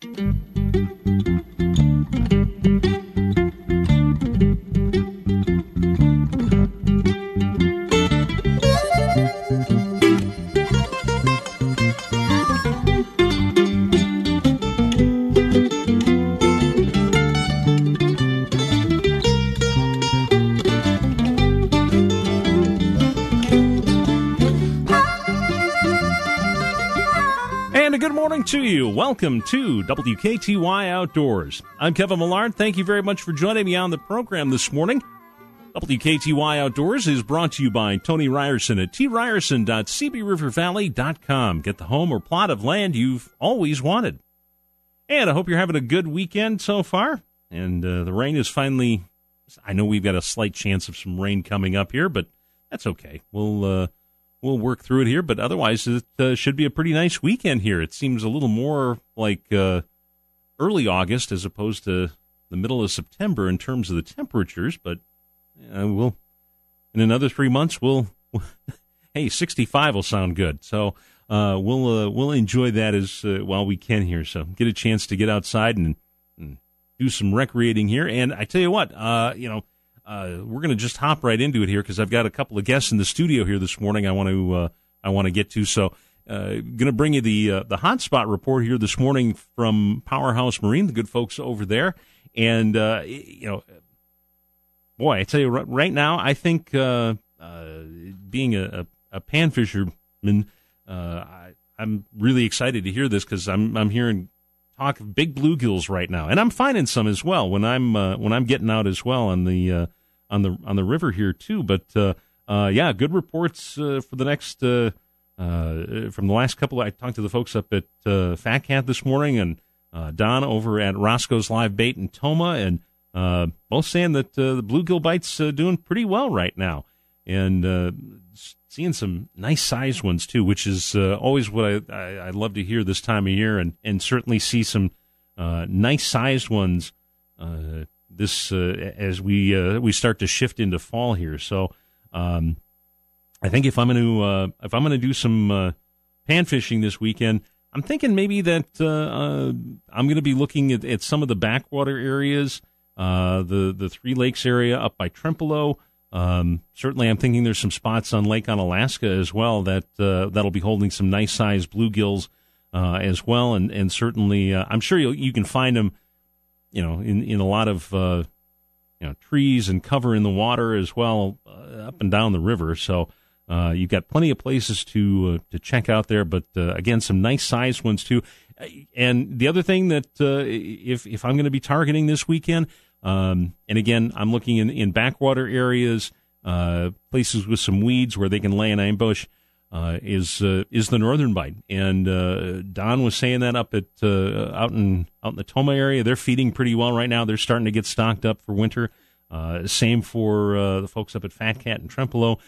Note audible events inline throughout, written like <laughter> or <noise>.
to Welcome to WKTY Outdoors. I'm Kevin Millard. Thank you very much for joining me on the program this morning. WKTY Outdoors is brought to you by Tony Ryerson at tryerson.cbrivervalley.com. Get the home or plot of land you've always wanted. And I hope you're having a good weekend so far. And uh, the rain is finally, I know we've got a slight chance of some rain coming up here, but that's okay. We'll, uh, we'll work through it here. But otherwise, it uh, should be a pretty nice weekend here. It seems a little more like uh, early August as opposed to the middle of September in terms of the temperatures. But uh, we'll in another three months we'll. <laughs> hey, 65 will sound good. So uh, we'll uh, we'll enjoy that as uh, while we can here. So get a chance to get outside and, and do some recreating here. And I tell you what, you know uh, we're going to just hop right into it here because I've got a couple of guests in the studio here this morning. I want to uh, I want to get to. So, uh, going to bring you the uh, the hotspot report here this morning from Powerhouse Marine, the good folks over there, and uh, you know, boy, I tell you right now, I think uh, being a, a pan fisherman, I, I'm really excited to hear this because I'm I'm hearing talk big bluegills right now, and I'm finding some as well when I'm when I'm getting out as well on the on the on the river here too. But uh, uh, yeah, good reports uh, for the next uh, uh, from the last couple. I talked to the folks up at uh, Fat Cat this morning and Don over at Roscoe's Live Bait in Tomah, and both saying that the bluegill bites doing pretty well right now, and seeing some nice sized ones too, which is always what I, I, I love to hear this time of year, and and certainly see some nice sized ones this uh, as we uh, we start to shift into fall here. So um, I think if I'm going to uh, if I'm going to do some uh, pan fishing this weekend, I'm thinking maybe that uh, uh, I'm going to be looking at, at, some of the backwater areas, the the Three Lakes area up by Trempealeau. Um, certainly, I'm thinking there's some spots on Lake Onalaska as well that that'll be holding some nice sized bluegills as well, and and certainly I'm sure you you can find them you know, in, in a lot of, uh, you know, trees and cover in the water as well, uh, up and down the river. So, uh, you've got plenty of places to, uh, to check out there, but, uh, again, some nice sized ones too. And the other thing that, uh, if, if I'm going to be targeting this weekend, um, and again, I'm looking in, in backwater areas, places with some weeds where they can lay an ambush uh, is uh, is the northern bite, and uh, Don was saying that up at uh, out in out in the Tomah area, they're feeding pretty well right now. They're starting to get stocked up for winter. Uh, same for uh, the folks up at Fat Cat and Trempealeau,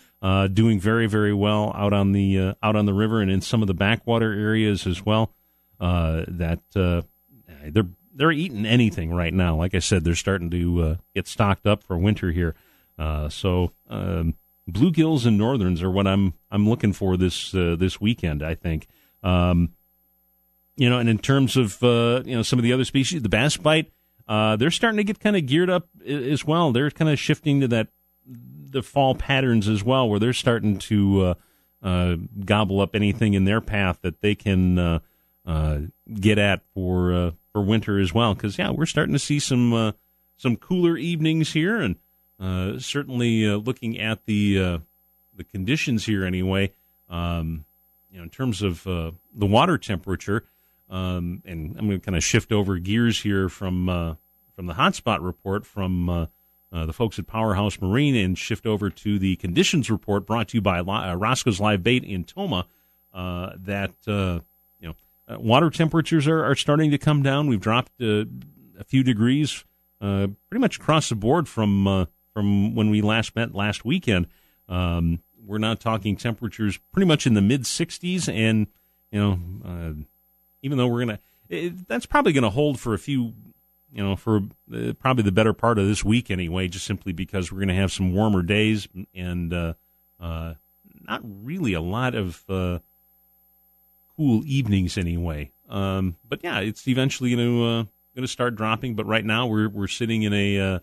doing very very well out on the out on the river and in some of the backwater areas as well. that they're they're eating anything right now. Like I said, they're starting to get stocked up for winter here. so. Um, bluegills and northerns are what I'm I'm looking for this uh, this weekend. I think, um, you know, and in terms of uh, you know some of the other species, the bass bite, uh, they're starting to get kind of geared up as well. They're kind of shifting to that the fall patterns as well, where they're starting to uh, uh, gobble up anything in their path that they can uh, get at for for winter as well. Because yeah, we're starting to see some some cooler evenings here and uh, certainly, uh, looking at the uh, the conditions here, anyway, um, you know, in terms of uh, the water temperature, um, and I'm going to kind of shift over gears here from uh, from the hotspot report from the folks at Powerhouse Marine, and shift over to the conditions report brought to you by Roscoe's Live Bait in Tomah. that you water temperatures are, are starting to come down. We've dropped a few degrees, pretty much across the board from from when we last met last weekend. Um, we're now talking temperatures pretty much in the mid 60s, and you know, uh, even though we're gonna, it, that's probably to hold for a few, you know, for uh, probably the better part of this week anyway, just simply because we're to have some warmer days and uh, uh, not really a lot of uh, cool evenings anyway. Um, but yeah, it's eventually going to uh, going to start dropping. But right now, we're we're sitting in a uh,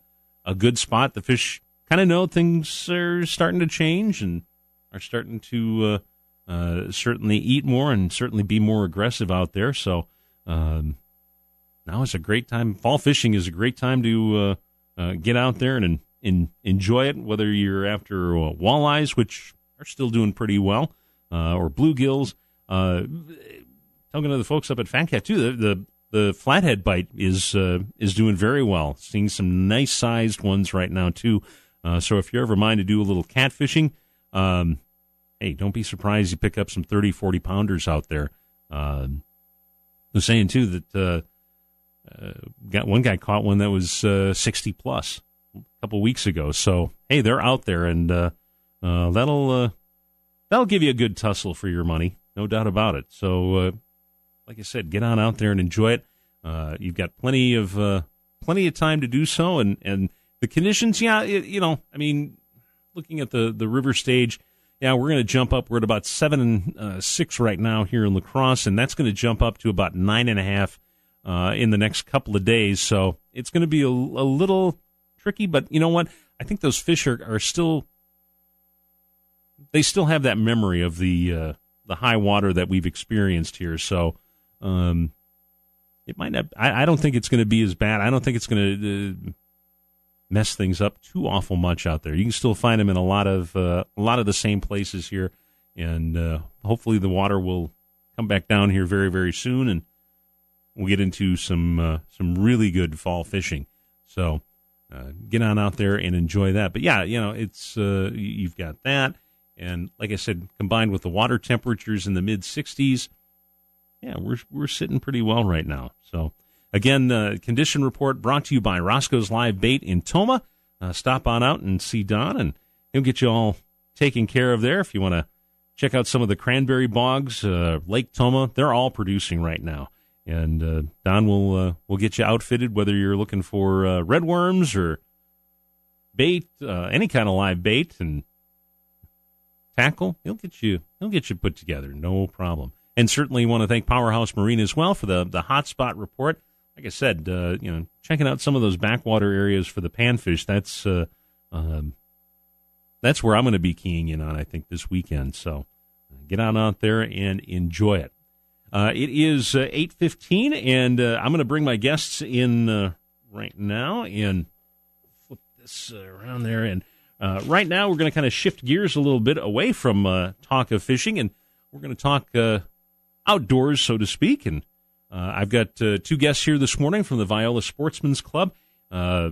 a good spot. The fish kind of know things are starting to change and are starting to uh, uh, certainly eat more and certainly be more aggressive out there. So um, now is a great time. Fall fishing is a great time to uh, uh, get out there and, and enjoy it. Whether you're after walleyes, which are still doing pretty well, or bluegills. Uh, talking to the folks up at Fat Cat too, the, the the flathead bite is uh, is doing very well. Seeing some nice sized ones right now too. Uh, so if you're ever mind to do a little catfishing, um, hey, don't be surprised you pick up some 30, 40 pounders out there. Uh, I was saying too that uh, uh, got one guy caught one that was uh, 60 plus a couple weeks ago. So hey, they're out there, and uh, that'll that'll give you a good tussle for your money, no doubt about it. So, uh, like I said, get on out there and enjoy it. Uh, you've got plenty of uh, plenty of time to do so, and and the conditions, yeah, it, you know, I mean, looking at the the river stage. Yeah, we're going to jump up. We're at about seven and uh, six right now here in La Crosse, and that's going to jump up to about nine and a half uh, in the next couple of days. So it's going to be a, a, little tricky, but you know what? I think those fish are, are still they still have that memory of the uh, the high water that we've experienced here. So um, it might not. I, I don't think it's going to be as bad. I don't think it's going to uh, mess things up too awful much out there. You can still find them in a lot of uh, a lot of the same places here, and uh, hopefully the water will come back down here very very soon, and we'll get into some uh, some really good fall fishing. So. Uh, get on out there and enjoy that. But yeah, you know, it's uh, you've got that. And like I said, combined with the water temperatures in the mid 60s, yeah, we're we're sitting pretty well right now. So again, the uh, condition report brought to you by Roscoe's Live Bait in Tomah. Uh, stop on out and see Don, and he'll get you all taken care of there. If you want to check out some of the cranberry bogs, uh, Lake Tomah, they're all producing right now. And uh, Don will uh, will get you outfitted, whether you're looking for uh, redworms or bait, any kind of live bait, and tackle, he'll get you he'll get you put together, no problem. And certainly want to thank Powerhouse Marine as well for the the hotspot report. Like I said, uh, you know, checking out some of those backwater areas for the panfish. That's uh, um, that's where I'm going to be keying in on. I think this weekend. So uh, get on out there and enjoy it. Uh, it is uh, eight fifteen, and uh, I'm going to bring my guests in right now and flip this around there and uh, right now, we're going to kind of shift gears a little bit away from uh, talk of fishing, and we're going to talk uh, outdoors, so to speak. And uh, I've got uh, two guests here this morning from the Viola Sportsman's Club. Uh,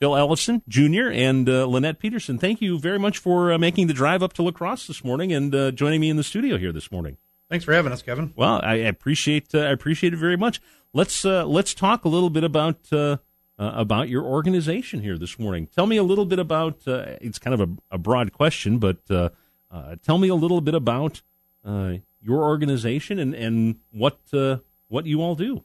Bill Ellison Jr. and Lynette Peterson. Thank you very much for making the drive up to La Crosse this morning and joining me in the studio here this morning. Thanks for having us, Kevin. Well, I appreciate I appreciate it very much. Let's let's talk a little bit about uh, about your organization here this morning. Tell me a little bit about. Uh, it's kind of a, a broad question, but uh, uh tell me a little bit about uh, your organization and and what uh, what you all do.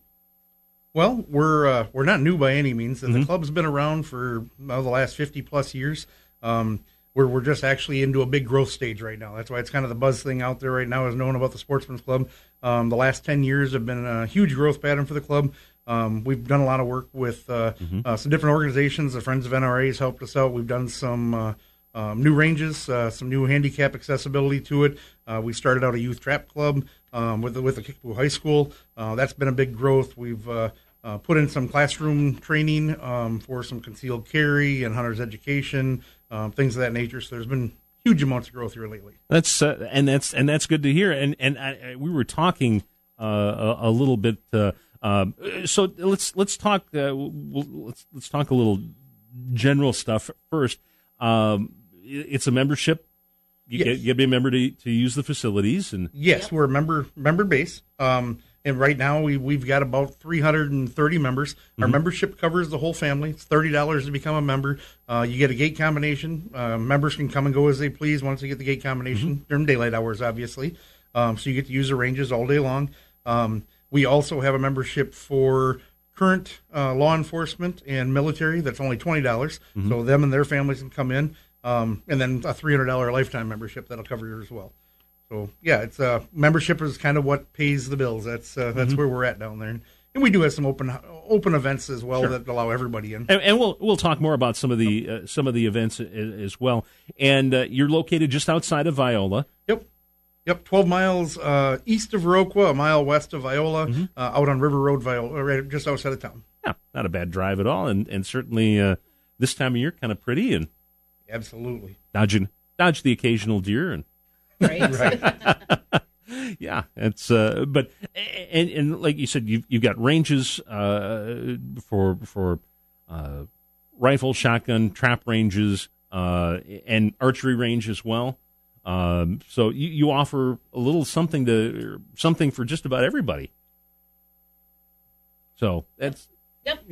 Well, we're we're not new by any means, and mm-hmm. the club's been around for the last fifty plus years. Um, we're we're just actually into a big growth stage right now. That's why it's kind of the buzz thing out there right now is knowing about the Sportsman's Club. Um, the last ten years have been a huge growth pattern for the club. Um, we've done a lot of work with uh, mm-hmm. uh, some different organizations. The Friends of NRA has helped us out. We've done some uh, um, new ranges, uh, some new handicap accessibility to it. Uh, we started out a youth trap club um, with with the Kickapoo High School. Uh, that's been a big growth. We've put in some classroom training um, for some concealed carry and hunters education, um, things of that nature. So there's been huge amounts of growth here lately. That's and that's and that's good to hear. And and I, we were talking a, a, little bit um, so let's let's talk uh, we'll, let's let's talk a little general stuff first. Um, it's a membership. You, yes. get, you get to be a member to, to use the facilities, and yes, we're a member member base. Um, and right now we we've got about 330 members. Our mm-hmm. membership covers the whole family. It's thirty dollars to become a member. Uh, you get a gate combination. Uh, members can come and go as they please once they get the gate combination mm-hmm. during daylight hours, obviously. Um, so you get to use the ranges all day long. Um, we also have a membership for current uh, law enforcement and military that's only 20. dollars mm hmm So them and their families can come in. Um, and then a $300 lifetime membership that'll cover you as well. So yeah, it's uh, membership is kind of what pays the bills. That's uh, that's where we're at down there, and, and we do have some open open events as well that allow everybody in. And, and we'll we'll talk more about some of the uh, some of the events as well. And uh, you're located just outside of Viola. Yep. Yep, 12 miles uh, east of Viroqua, a mile west of Viola, uh, out on River Road, Viola, right just outside of town. Yeah, not a bad drive at all, and and certainly uh, this time of year kind of pretty and Absolutely. dodging dodge the occasional deer and <laughs> Right. <laughs> <laughs> yeah, it's uh, but and and like you said, you've you've got ranges uh, for for uh, rifle, shotgun, trap ranges, uh, and archery range as well. Um, so you, you offer a little something to something for just about everybody. So that's Yep.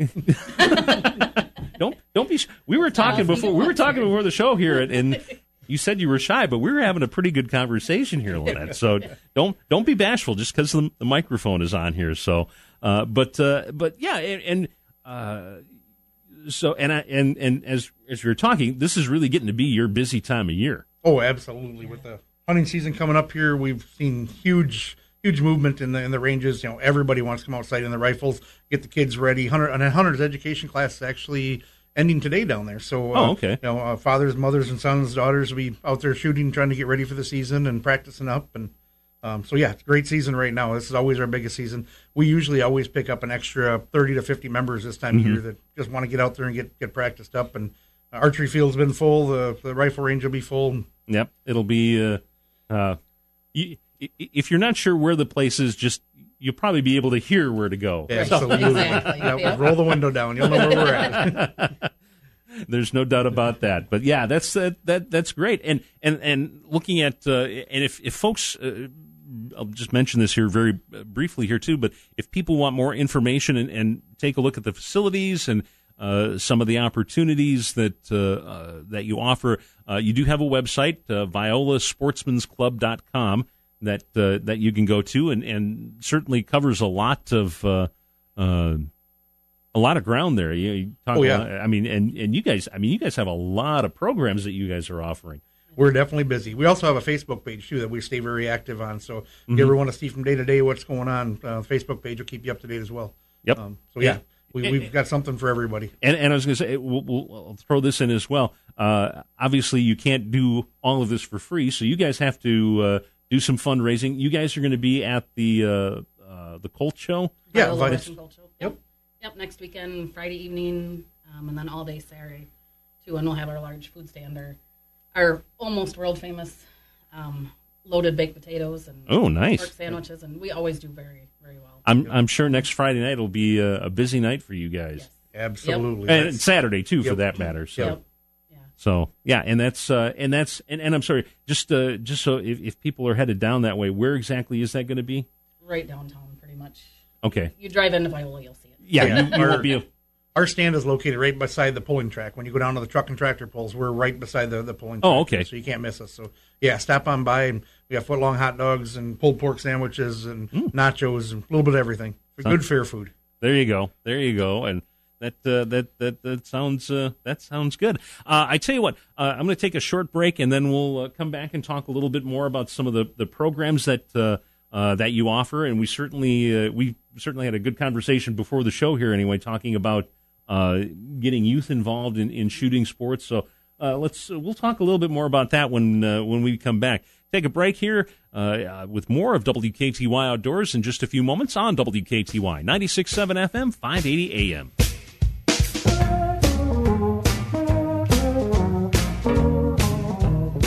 <laughs> <laughs> don't don't be. sh- We were talking Awesome. before. We were talking before the show here, and, and you said you were shy, but we were having a pretty good conversation here, Lynette. So don't don't be bashful just because the, the microphone is on here. So, uh, but uh, but yeah, and, and uh, so and I and and as as we were talking, this is really getting to be your busy time of year. Oh, absolutely. With the hunting season coming up here, we've seen huge, huge movement in the in the ranges. You know, everybody wants to come outside in the rifles, get the kids ready. Hunter and a hunter's education class is actually ending today down there. So, uh, Oh, okay. You know, uh, fathers, mothers, and sons, daughters will be out there shooting, trying to get ready for the season and practicing up. And um, so, yeah, it's a great season right now. This is always our biggest season. We usually always pick up an extra thirty to fifty members this time of year that just want to get out there and get get practiced up. And archery field's been full. The the rifle range will be full. Yep, it'll be. Uh, uh, you, if you're not sure where the place is, just you'll probably be able to hear where to go. Absolutely. Exactly. Yeah, Yep. Roll the window down. You'll know where we're at. <laughs> There's no doubt about that. But yeah, that's uh, that that's great. And and and looking at uh, and if if folks. Uh, I'll just mention this here very uh, briefly here too. But if people want more information and, and take a look at the facilities and uh, some of the opportunities that uh, uh, that you offer, uh, you do have a website, uh, violasportsmansclub.com, that uh, that you can go to, and, and certainly covers a lot of uh, uh, a lot of ground there. You, you talk Oh, yeah. about- I mean, and and you guys, I mean, you guys have a lot of programs that you guys are offering. We're definitely busy. We also have a Facebook page too that we stay very active on. So if Mm-hmm. you ever want to see from day to day what's going on, uh, Facebook page will keep you up to date as well. Yep. Um, so yeah, Yeah. We, we've got something for everybody. And, and I was going to say, we'll, we'll I'll throw this in as well. Uh, obviously, you can't do all of this for free, so you guys have to uh, do some fundraising. You guys are going to be at the uh, uh, the Colt Show. Yeah, Viola but- Western Gold Show. Yep. Yep. Next weekend, Friday evening, um, and then all day Saturday, too. And we'll have our large food stand, our, our almost world famous um, loaded baked potatoes and Oh, nice. pork sandwiches, and we always do very, very well. I'm I'm sure next Friday night will be a, a busy night for you guys, Yes. Absolutely. and That's- Saturday too, for that matter. So. Yep. Yeah. So yeah, and that's uh, and that's and, and I'm sorry, just uh, just so if, if people are headed down that way, where exactly is that going to be? Right downtown, pretty much. Okay, You drive into Viola, you'll see it. yeah, Yeah. you, you won't be. A, Our stand is located right beside the pulling track. When you go down to the truck and tractor pulls, we're right beside the, the pulling track. Oh, okay. So you can't miss us. So, yeah, stop on by, and we got foot long hot dogs and pulled pork sandwiches and Hmm. nachos and a little bit of everything. Good fair food. There you go. There you go. And that uh, that that that sounds uh, that sounds good. Uh, I tell you what, uh, I'm going to take a short break and then we'll uh, come back and talk a little bit more about some of the, the programs that uh, uh, that you offer. And we certainly uh, we certainly had a good conversation before the show here anyway, talking about uh, getting youth involved in, in shooting sports. So. Uh, let's we'll talk a little bit more about that when uh, when we come back. Take a break here uh, uh, with more of WKTY Outdoors in just a few moments on WKTY 96.7 FM, 580 AM.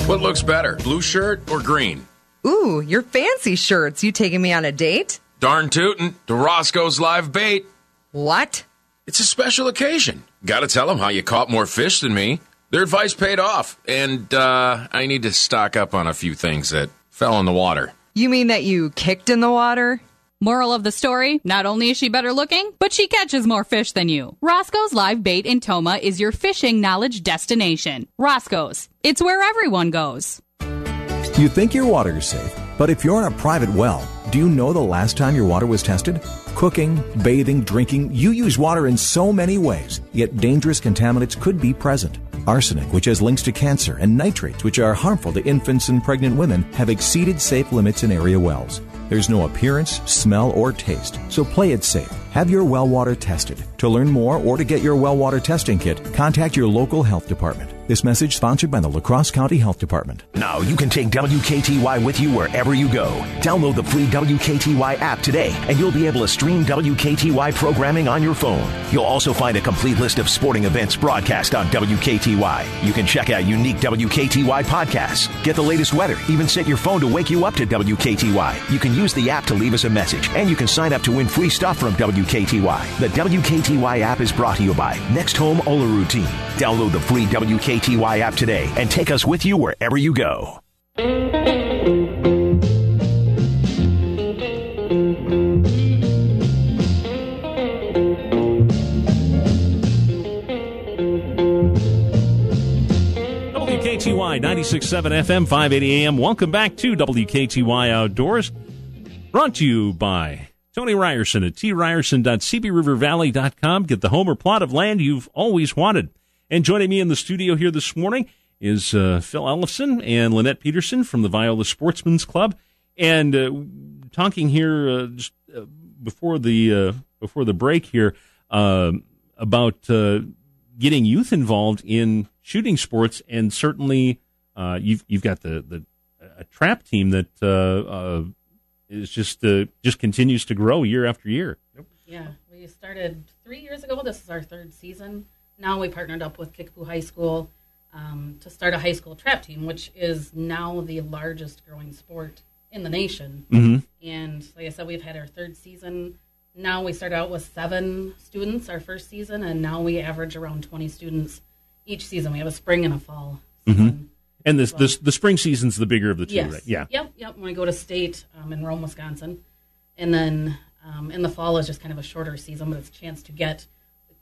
What looks better, blue shirt or green? Ooh, your fancy shirts. You taking me on a date? Darn tootin', to Roscoe's live bait. What? It's a special occasion. Gotta tell them how you caught more fish than me. Their advice paid off, and uh, I need to stock up on a few things that fell in the water. You mean that you kicked in the water? Moral of the story not only is she better looking, but she catches more fish than you. Roscoe's Live Bait in Tomah is your fishing knowledge destination. Roscoe's, it's where everyone goes. You think your water is safe, but if you're in a private well, do you know the last time your water was tested? Cooking, bathing, drinking, you use water in so many ways, yet dangerous contaminants could be present. Arsenic, which has links to cancer, and nitrates, which are harmful to infants and pregnant women, have exceeded safe limits in area wells. There's no appearance, smell, or taste, so play it safe. Have your well water tested. To learn more or to get your well water testing kit, contact your local health department. This message sponsored by the La Crosse County Health Department. Now you can take WKTY with you wherever you go. Download the free WKTY app today, and you'll be able to stream WKTY programming on your phone. You'll also find a complete list of sporting events broadcast on WKTY. You can check out unique WKTY podcasts, get the latest weather, even set your phone to wake you up to WKTY. You can use the app to leave us a message, and you can sign up to win free stuff from WKTY. The WKTY app is brought to you by Next Home Ola Routine. Download the free WKTY app today and take us with you wherever you go. WKTY 96.7 FM, 580 AM. Welcome back to WKTY Outdoors. Brought to you by Tony Ryerson at tryerson.cbrivervalley.com. Get the home or plot of land you've always wanted. And joining me in the studio here this morning is uh, Phil Ellison and Lynette Peterson from the Viola Sportsman's Club. And uh, talking here uh, just uh, before the uh, before the break here uh, about getting youth involved in shooting sports, and certainly you've you've got the the a trap team that is just just continues to grow year after year. Yeah, we started three years ago. This is our third season. Now we partnered up with Kickapoo High School um, to start a high school trap team, which is now the largest growing sport in the nation. Mm-hmm. And like I said, we've had our third season. Now we started out with seven students our first season, and now we average around 20 students each season. We have a spring and a fall season. And this, this the spring season's the bigger of the two, Yes. right? Yeah. Yep. Yep. When we go to state um, in Rome, Wisconsin, and then um, in the fall is just kind of a shorter season, but it's a chance to get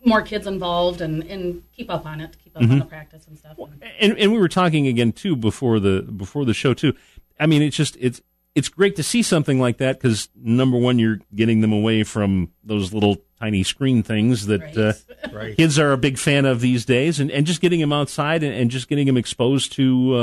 more kids involved and, and keep up on it, keep up Mm-hmm. on the practice and stuff. and and we were talking again too before the before the show too. I mean, it's just it's it's great to see something like that because number one, you're getting them away from those little tiny screen things that Right. uh, <laughs> Right. kids are a big fan of these days, and, and just getting them outside and, and just getting them exposed to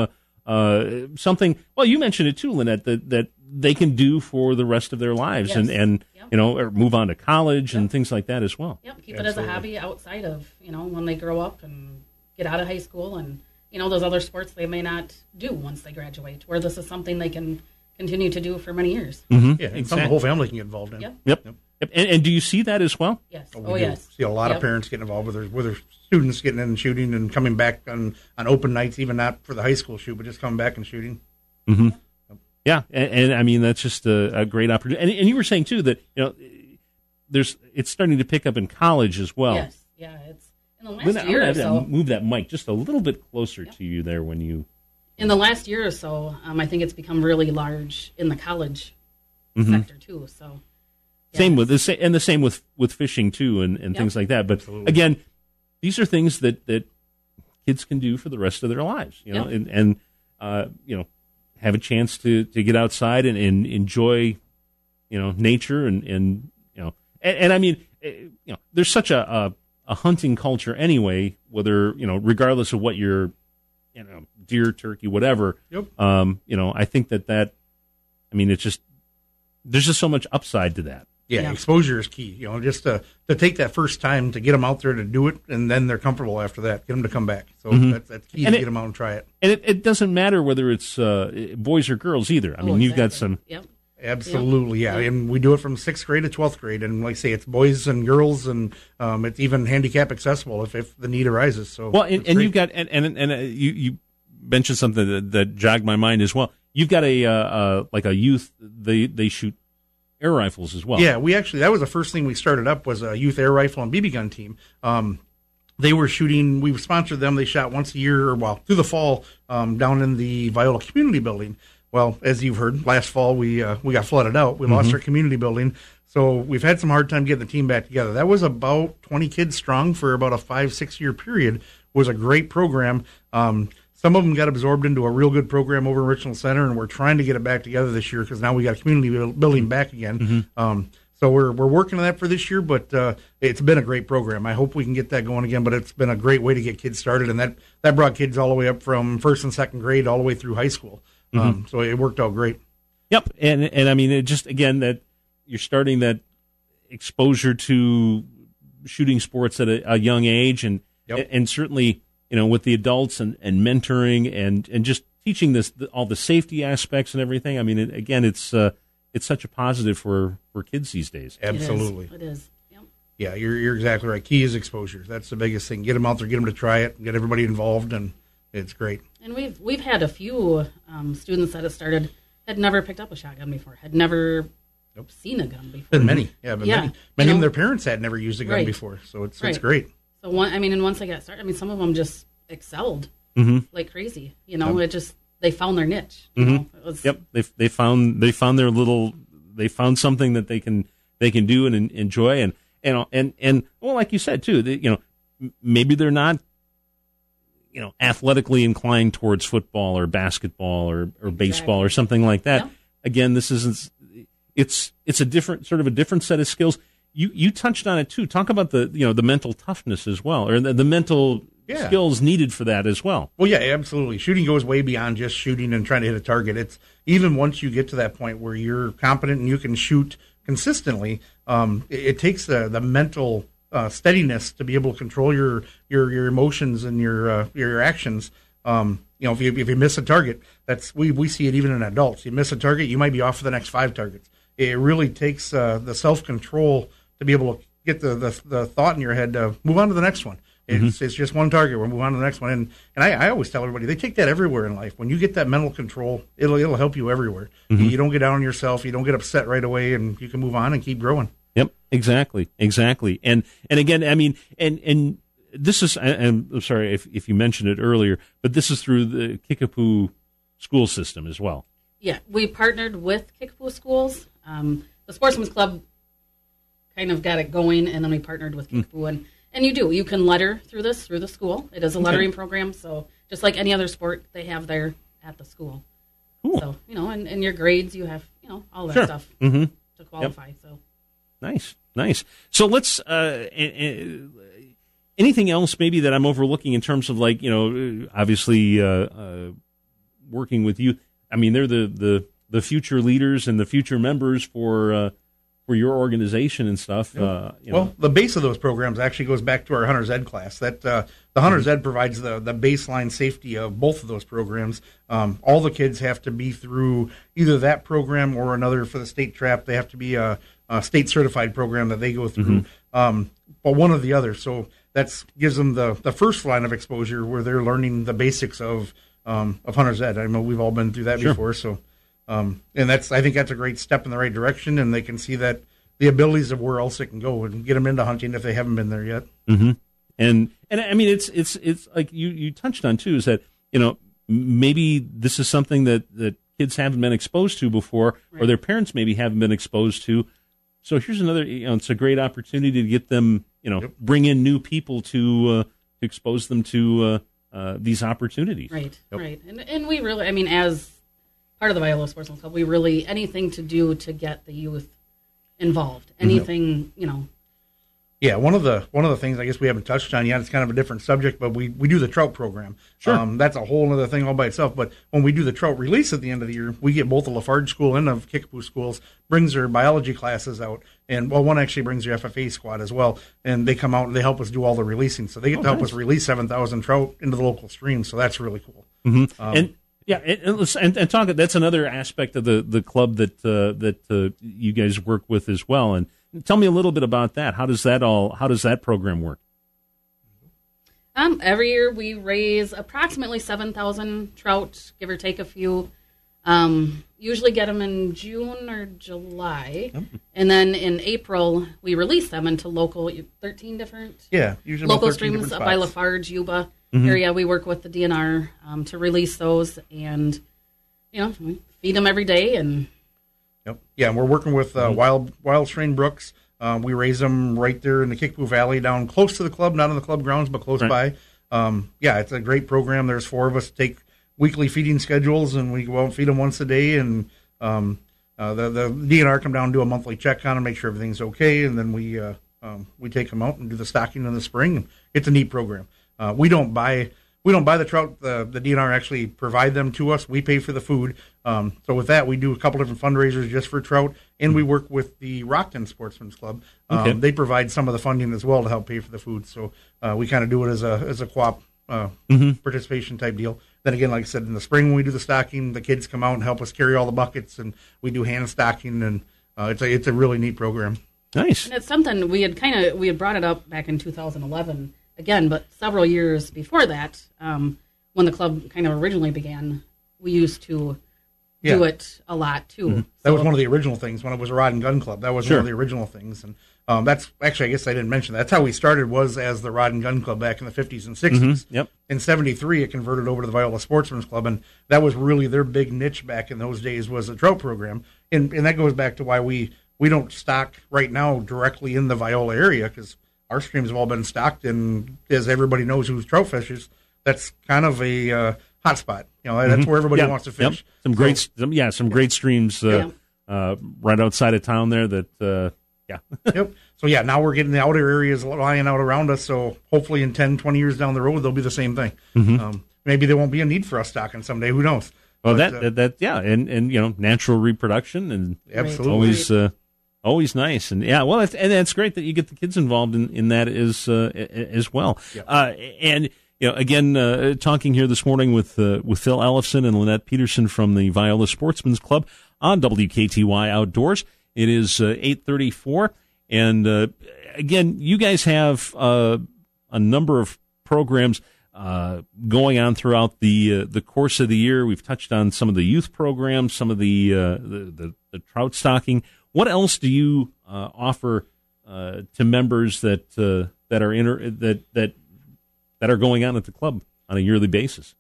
uh, uh, something. Well, you mentioned it too, Lynette, that that they can do for the rest of their lives, and Yes. and Yep. You know, or move on to college and things like that as well. Yep. Keep it as a hobby outside of you know when they grow up and get out of high school and you know those other sports they may not do once they graduate. Where this is something they can continue to do for many years. Mm-hmm. Yeah, and Exactly. some the whole family can get involved in. Yep. Yep. Yep. And, and do you see that as well? Yes. Oh, we Oh yes. See a lot Yep. of parents getting involved with their with their students getting in and shooting and coming back on on open nights, even not for the high school shoot, but just coming back and shooting. Mm-hmm. Yeah, and, and I mean that's just a, a great opportunity. And, and you were saying too that you know there's it's starting to pick up in college as well. Yes. Yeah. It's in the last Lynn, I'm year gonna or so. move that mic just a little bit closer to you there when you. in the last year or so, um, I think it's become really large in the college Mm-hmm. sector too. So yeah. Same with the sa- and the same with with fishing too and, and Yep. things like that. But again, these are things that that kids can do for the rest of their lives. You know, Yep. and and uh, you know have a chance to to get outside and, and enjoy you know nature and and you know and, and I mean eh, you know there's such a, a a hunting culture anyway. Whether you know regardless of what you're you know deer, turkey, whatever. Yep. Um, you know, I think that that I mean it's just there's just so much upside to that. Yeah, Yeah. exposure is key. You know, just to to take that first time to get them out there to do it, and then they're comfortable after that. Get them to come back. So that's, that's key And to it- get them out and try it. And it, it doesn't matter whether it's uh, boys or girls either. I Oh, mean, you've got some. Yep. Absolutely, yeah. And we do it from sixth grade to twelfth grade, and like I say, it's boys and girls, and um, it's even handicap accessible if, if the need arises. So Well, and, and you've got and and, and uh, you you mentioned something that, that jogged my mind as well. You've got a uh, uh, like a youth they they shoot air rifles as well. Yeah, we actually that was the first thing we started up was a youth air rifle and BB gun team. Um, they were shooting. We sponsored them. They shot once a year, well, through the fall, um, down in the Viola Community Building. Well, as you've heard, last fall we uh, we got flooded out. We lost our community building, so we've had some hard time getting the team back together. That was about twenty kids strong for about a five six year period. Was a great program. Um, some of them got absorbed into a real good program over in Richland Center, and we're trying to get it back together this year because now we got a community building back again. Um, So we're we're working on that for this year, but uh, it's been a great program. I hope we can get that going again. But it's been a great way to get kids started, and that that brought kids all the way up from first and second grade all the way through high school. Um, so it worked out great. Yep, and and I mean it just again that you're starting that exposure to shooting sports at a, a young age, and Yep. and certainly you know with the adults and, and mentoring and and just teaching this all the safety aspects and everything. I mean, it, again, it's uh, it's such a positive for for kids these days. Absolutely. It is. Yep. Yeah, you're you're exactly right. Key is exposure. That's the biggest thing. Get them out there, get them to try it, get everybody involved, and it's great. And we've we've had a few um, students that have started had never picked up a shotgun before, had never seen a gun before. Been many, yeah, been Yeah, many. you Many of their parents had never used a gun Right. before, so it's it's great. So one, I mean, and once they got started, I mean, some of them just excelled Mm-hmm. like crazy. You know, it just they found their niche. You know, it was, Yep, they they found they found their little they found something that they can they can do and en- enjoy and and and and well, like you said too, they, you know, maybe they're not you know athletically inclined towards football or basketball or or baseball or something like that. Yep. Again, this isn't it's it's a different sort of a different set of skills. You you touched on it too. Talk about the you know the mental toughness as well, or the, the mental Yeah. skills needed for that as well. Well, yeah, absolutely. Shooting goes way beyond just shooting and trying to hit a target. It's even once you get to that point where you're competent and you can shoot consistently, um, it, it takes the the mental uh, steadiness to be able to control your your your emotions and your uh, your actions. Um, you know, if you if you miss a target, that's we we see it even in adults. You miss a target, you might be off for the next five targets. It really takes uh, the self control to be able to get the, the the thought in your head to move on to the next one. It's, it's just one target. We'll move on to the next one. And and I, I always tell everybody they take that everywhere in life. When you get that mental control, it'll it'll help you everywhere. You, you don't get down on yourself. You don't get upset right away, and you can move on and keep growing. Yep, exactly, exactly. And and again, I mean, and and this is, I- I'm I'm sorry if if you mentioned it earlier, but this is through the Kickapoo school system as well. Yeah, we partnered with Kickapoo Schools. Um, the Sportsman's Club kind of got it going, and then we partnered with Kickapoo. And, and you do. You can letter through this, through the school. It is a lettering program, so just like any other sport, they have there at the school. Cool. So, you know, and, and your grades, you have, you know, all that Sure. stuff Mm-hmm. to qualify. So, Nice, nice. So let's. Uh, anything else maybe that I'm overlooking in terms of like you know, obviously uh, uh, working with you. I mean, they're the the the future leaders and the future members for uh, for your organization and stuff. Uh, you know. Well, the base of those programs actually goes back to our Hunter's Ed class. That uh, the Hunter's Ed provides the the baseline safety of both of those programs. Um, all the kids have to be through either that program or another for the state trap. They have to be a, a state certified program that they go through, um, but one or the other. So that's gives them the the first line of exposure where they're learning the basics of um, of Hunter's Ed. I know we've all been through that Sure. before, so. Um, and that's I think that's a great step in the right direction, and they can see that the abilities of where else it can go and get them into hunting if they haven't been there yet. hmm And and I mean it's it's it's like you you touched on too is that you know maybe this is something that that kids haven't been exposed to before or their parents maybe haven't been exposed to. So here's another you know it's a great opportunity to get them you know bring in new people to uh, to expose them to uh, uh, these opportunities. right, right. And, and we really, I mean, as part of the Viola Sportsman's Club, we really, anything to do to get the youth involved, mm-hmm. anything, you know, Yeah, one of the one of the things I guess we haven't touched on yet. It's kind of a different subject, but we, we do the trout program. Sure. um, that's a whole other thing all by itself. But when we do the trout release at the end of the year, we get both the La Farge School and of Kickapoo schools brings their biology classes out, and well, one actually brings their FFA squad as well, and they come out and they help us do all the releasing. So they get to oh, help us release seven thousand trout into the local streams. So that's really cool. Mm-hmm. Um, and yeah, and, and, and, and talk. That's another aspect of the the club that uh, that uh, you guys work with as well. And tell me a little bit about that. How does that all? How does that program work? Um, every year we raise approximately 7,000 trout, give or take a few. Um, usually get them in June or July. And then in April, we release them into local, 13 different Yeah, usually local 13 streams up by. La Farge, Yuba area. We work with the DNR um, to release those and, you know, we feed them every day. And Yep. Yeah, and we're working with uh, Wild Wild Strain Brooks. Um, we raise them right there in the Kickapoo Valley, down close to the club, not on the club grounds, but close by. Um, yeah, it's a great program. There's four of us take weekly feeding schedules, and we go out and feed them once a day. And um, uh, the the DNR come down, do a monthly check on them, make sure everything's okay, and then we uh, um, we take them out and do the stocking in the spring. It's a neat program. Uh, we don't buy we don't buy the trout. The, the DNR actually provide them to us. We pay for the food. Um, so with that, we do a couple different fundraisers just for trout, and we work with the Rockton Sportsman's Club. Um, Okay. They provide some of the funding as well to help pay for the food. So uh, we kind of do it as a as a co-op uh, participation type deal. Then again, like I said, in the spring when we do the stocking, the kids come out and help us carry all the buckets, and we do hand stocking, and uh, it's a it's a really neat program. Nice. And it's something we had kind of we had brought it up back in 2011 again, but several years before that, um, when the club kind of originally began, we used to do it a lot too. That So- was one of the original things when it was a Rod and Gun Club. That was Sure. one of the original things, and um, that's actually I guess I didn't mention that. that's how we started was as the Rod and Gun Club back in the fifties and 60s Yep. In '73, it converted over to the Viola Sportsman's Club, and that was really their big niche back in those days was the trout program, and and that goes back to why we we don't stock right now directly in the Viola area because our streams have all been stocked, and as everybody knows who's trout fishers, that's kind of a uh, hot spot. You know, that's where everybody Yep. wants to Yep. fish. Some So- great, some, yeah, some great streams uh, uh, right outside of town there. That uh, yeah, <laughs> yep. So yeah, now we're getting the outer areas lying out around us. So hopefully in 10, 20 years down the road, they'll be the same thing. Um, maybe there won't be a need for us stocking someday. Who knows? well But, that, uh, that that yeah, and and you know natural reproduction and absolutely. always uh, always nice. And yeah well it's, and it's great that you get the kids involved in, in that as uh, as well. Uh, and you know again uh, talking here this morning with uh, with Phil Ellefson and Lynette Peterson from the Viola Sportsman's Club on WKTY Outdoors. It is uh, 834 and uh, again you guys have uh, a number of programs uh, going on throughout the uh, the course of the year. We've touched on some of the youth programs, some of the uh, the, the, the trout stocking. What else do you uh, offer uh, to members that uh, that are inter- that that that are going on at the club on a yearly basis?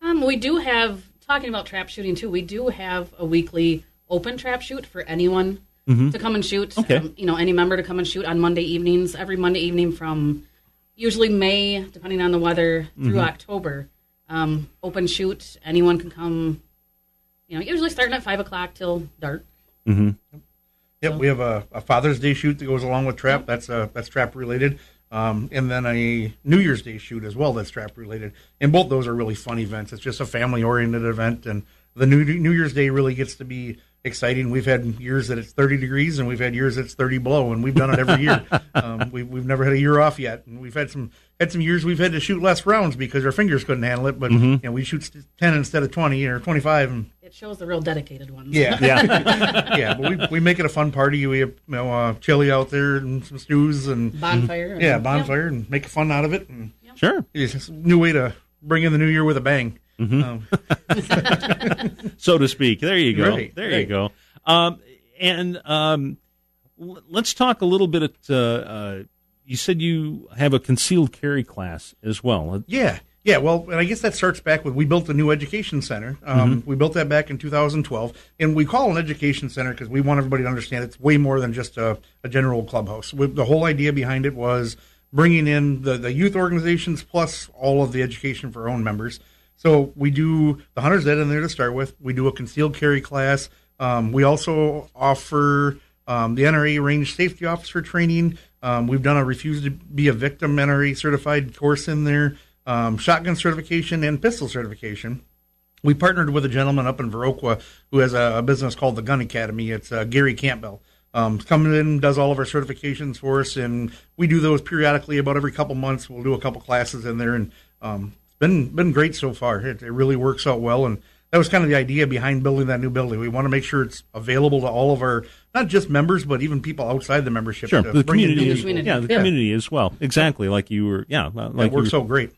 Um, we do have talking about trap shooting too. We do have a weekly open trap shoot for anyone to come and shoot. Okay. Um, you know, any member to come and shoot on Monday evenings. Every Monday evening from usually May, depending on the weather, through October. Um, open shoot. Anyone can come. You know, usually starting at five o'clock till dark. Yep, we have a, a Father's Day shoot that goes along with trap. That's uh, that's trap related, um, and then a New Year's Day shoot as well. That's trap related, and both those are really fun events. It's just a family oriented event, and the New New Year's Day really gets to be exciting. We've had years that it's 30 degrees, and we've had years that it's 30 below, and we've done it every year. <laughs> um, we, we've never had a year off yet, and we've had some had some years we've had to shoot less rounds because our fingers couldn't handle it. But you know, we shoot 10 instead of 20 or 25, and It shows the real dedicated ones. yeah, <laughs> Yeah, yeah, but we, we make it a fun party. We have you know uh, chili out there and some stews and Bonfire. and- yeah, bonfire and make fun out of it. And sure. it's a new way to bring in the new year with a bang. Um, <laughs> so to speak. There you go. Right, there you go. Um, and um, l- let's talk a little bit. At, uh, uh, you said you have a concealed carry class as well. yeah, yeah. Well, and I guess that starts back with we built a new education center. Um, We built that back in 2012, and we call it an education center because we want everybody to understand it's way more than just a, a general clubhouse. We, the whole idea behind it was bringing in the, the youth organizations plus all of the education for our own members. So we do the hunters ed in there to start with. We do a concealed carry class. Um, we also offer um, the NRA range safety officer training. Um, we've done a refuse to be a victim NRA certified course in there, um, shotgun certification and pistol certification. We partnered with a gentleman up in Viroqua who has a, a business called the Gun Academy. It's uh, Gary Campbell. Um, comes in, does all of our certifications for us, and we do those periodically. About every couple months, we'll do a couple classes in there, and um, it's been been great so far. It, it really works out well, and that was kind of the idea behind building that new building. We want to make sure it's available to all of our not just members, but even people outside the membership. Sure, to the bring in community, new is, yeah, the Yeah. community as well. Exactly, like you were, yeah, like That you works were- so great.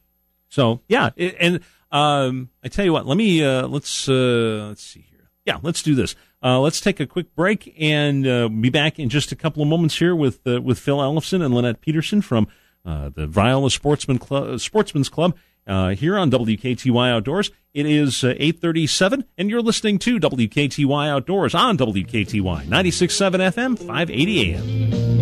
So yeah, it, and um, I tell you what, let me uh, let's uh, let's see here. Yeah, let's do this. Uh, let's take a quick break and uh, be back in just a couple of moments here with uh, with Phil Ellefson and Lynette Peterson from uh, the Viola Sportsman Club, Sportsman's Club uh, here on WKTY Outdoors. It is uh, eight thirty seven, and you're listening to WKTY Outdoors on WKTY 96.7 FM, five eighty AM.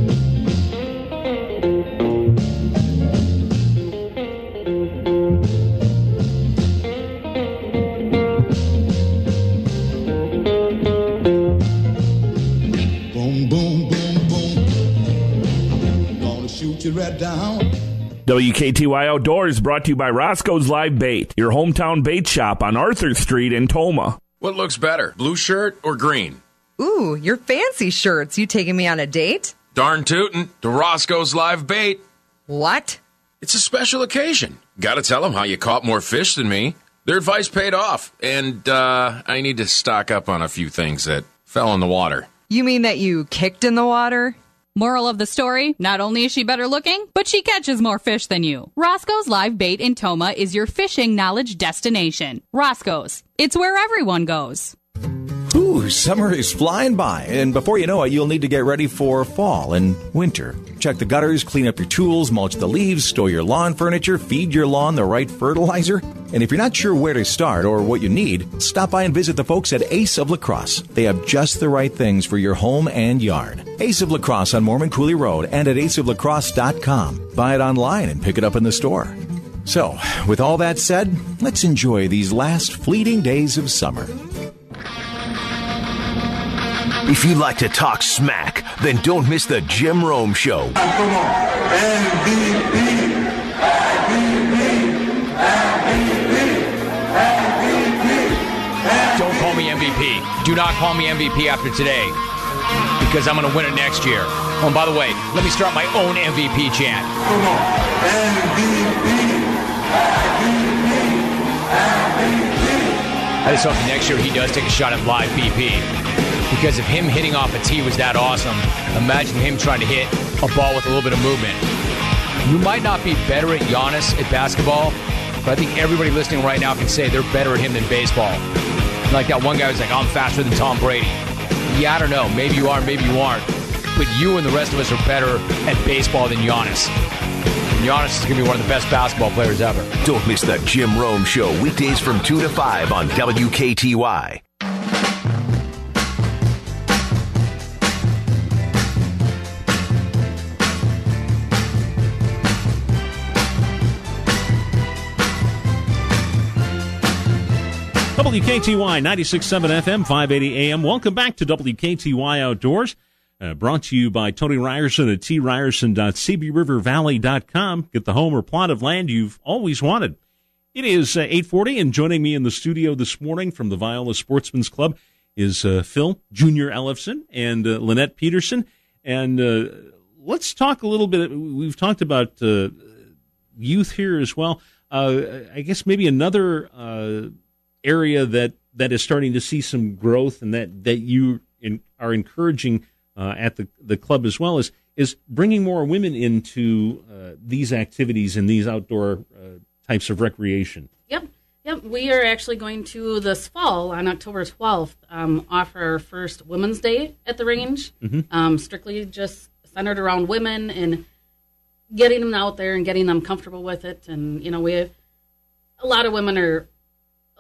Right down. WKTY Outdoors brought to you by Roscoe's Live Bait, your hometown bait shop on Arthur Street in Tomah. What looks better, blue shirt or green? Ooh, your fancy shirts. You taking me on a date? Darn tootin' to Roscoe's Live Bait. What? It's a special occasion. Gotta tell them how you caught more fish than me. Their advice paid off, and uh, I need to stock up on a few things that fell in the water. You mean that you kicked in the water? Moral of the story not only is she better looking, but she catches more fish than you. Roscoe's Live Bait in Tomah is your fishing knowledge destination. Roscoe's, it's where everyone goes. Summer is flying by, and before you know it, you'll need to get ready for fall and winter. Check the gutters, clean up your tools, mulch the leaves, store your lawn furniture, feed your lawn the right fertilizer. And if you're not sure where to start or what you need, stop by and visit the folks at Ace of La Crosse. They have just the right things for your home and yard. Ace of La Crosse on Mormon Coulee Road and at aceoflacrosse.com. Buy it online and pick it up in the store. So, with all that said, let's enjoy these last fleeting days of summer. If you like to talk smack, then don't miss the Jim Rome Show. Oh, come on. MVP. MVP. MVP. Don't call me MVP. Do not call me MVP after today because I'm going to win it next year. Oh, and by the way, let me start my own MVP chant. Come on. MVP. MVP. MVP. I just hope next year he does take a shot at live BP. Because if him hitting off a tee was that awesome, imagine him trying to hit a ball with a little bit of movement. You might not be better at Giannis at basketball, but I think everybody listening right now can say they're better at him than baseball. Like that one guy who's like, I'm faster than Tom Brady. Yeah, I don't know. Maybe you are, maybe you aren't. But you and the rest of us are better at baseball than Giannis. And Giannis is going to be one of the best basketball players ever. Don't miss the Jim Rome Show weekdays from 2 to 5 on WKTY. WKTY 96.7 FM, 580 AM. Welcome back to WKTY Outdoors. Uh, brought to you by Tony Ryerson at tryerson.cbrivervalley.com. Get the home or plot of land you've always wanted. It is uh, 840, and joining me in the studio this morning from the Viola Sportsman's Club is uh, Phil Junior Ellefson and uh, Lynette Peterson. And uh, let's talk a little bit. We've talked about uh, youth here as well. Uh, I guess maybe another area that, that is starting to see some growth and that, that you in, are encouraging uh, at the, the club as well is, is bringing more women into uh, these activities and these outdoor uh, types of recreation. Yep. Yep. We are actually going to this fall on October 12th um, offer our first Women's Day at the range. Mhm. Um, strictly just centered around women and getting them out there and getting them comfortable with it. And, you know, we have a lot of women are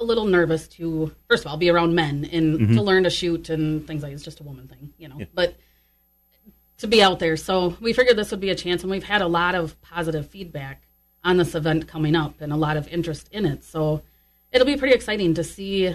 a little nervous to, first of all, be around men and Mhm. to learn to shoot and things like it's just a woman thing, you know. But to be out there. So we figured this would be a chance, and we've had a lot of positive feedback on this event coming up and a lot of interest in it. So it'll be pretty exciting to see